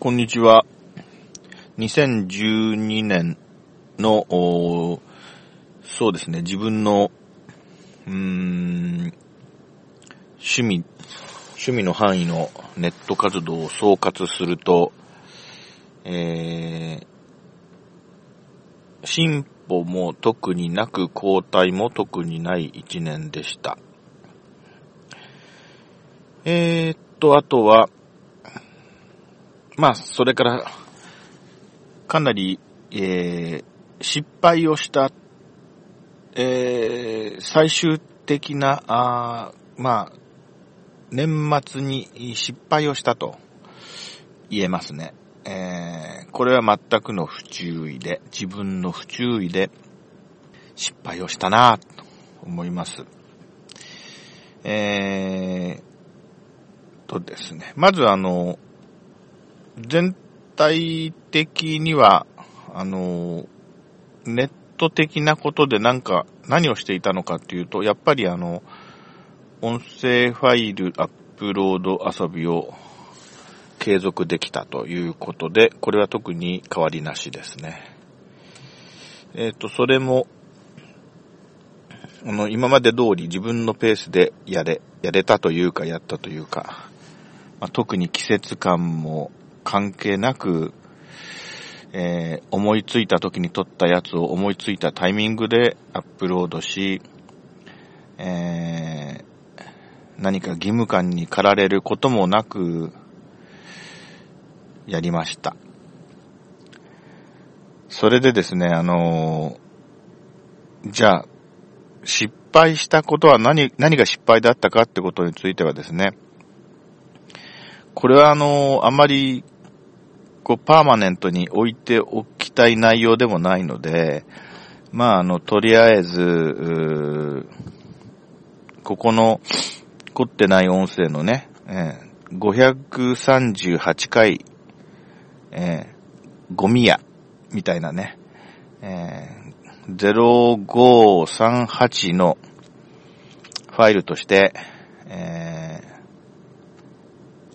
こんにちは。2012年の、そうですね、自分の、うーん、趣味、趣味の範囲のネット活動を総括すると、えー、進歩も特になく後退も特にない一年でした。えー、っと、あとは、まあ、それから、かなり、えー、失敗をした、えー、最終的な、あまあ、年末に失敗をしたと言えますね。えー、これは全くの不注意で、自分の不注意で失敗をしたなと思います。えー、とですね。まずあの、全体的には、あの、ネット的なことでなんか、何をしていたのかっていうと、やっぱりあの、音声ファイルアップロード遊びを継続できたということで、これは特に変わりなしですね。えっ、ー、と、それも、あの、今まで通り自分のペースでやれ、やれたというか、やったというか、まあ、特に季節感も関係なく、えー、思いついた時に撮ったやつを思いついたタイミングでアップロードし、えー、何か義務感に駆られることもなく、やりました。それでですね、あのー、じゃあ、失敗したことは何、何が失敗だったかってことについてはですね、これはあのー、あまりこう、パーマネントに置いておきたい内容でもないので、まあ、あの、とりあえず、ここの凝ってない音声のね、538回、えー、ゴミ屋、みたいなね、えー、0538のファイルとして、え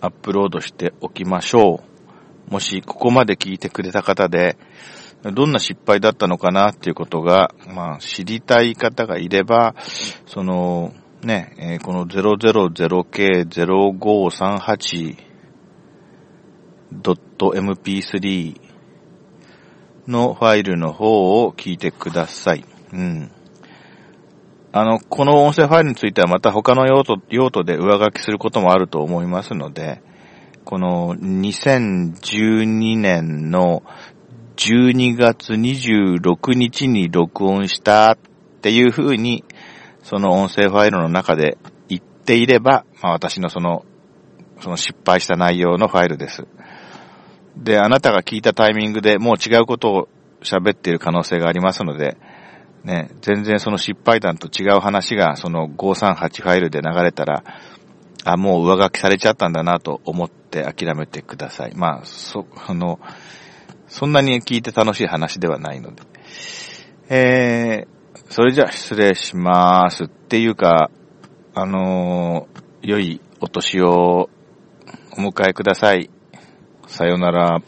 ー、アップロードしておきましょう。もしここまで聞いてくれた方で、どんな失敗だったのかなっていうことが、まあ、知りたい方がいれば、その、ね、えー、この 000K0538.mp3 のファイルの方を聞いてください。うん。あの、この音声ファイルについてはまた他の用途用途で上書きすることもあると思いますので、この2012年の12月26日に録音したっていう風に、その音声ファイルの中で言っていれば、まあ私のその、その失敗した内容のファイルです。で、あなたが聞いたタイミングでもう違うことを喋っている可能性がありますので、ね、全然その失敗談と違う話がその538ファイルで流れたら、あ、もう上書きされちゃったんだなと思って諦めてください。まあ、そ、あの、そんなに聞いて楽しい話ではないので。えー、それじゃあ失礼しますっていうか、あのー、良いお年をお迎えください。さよなら。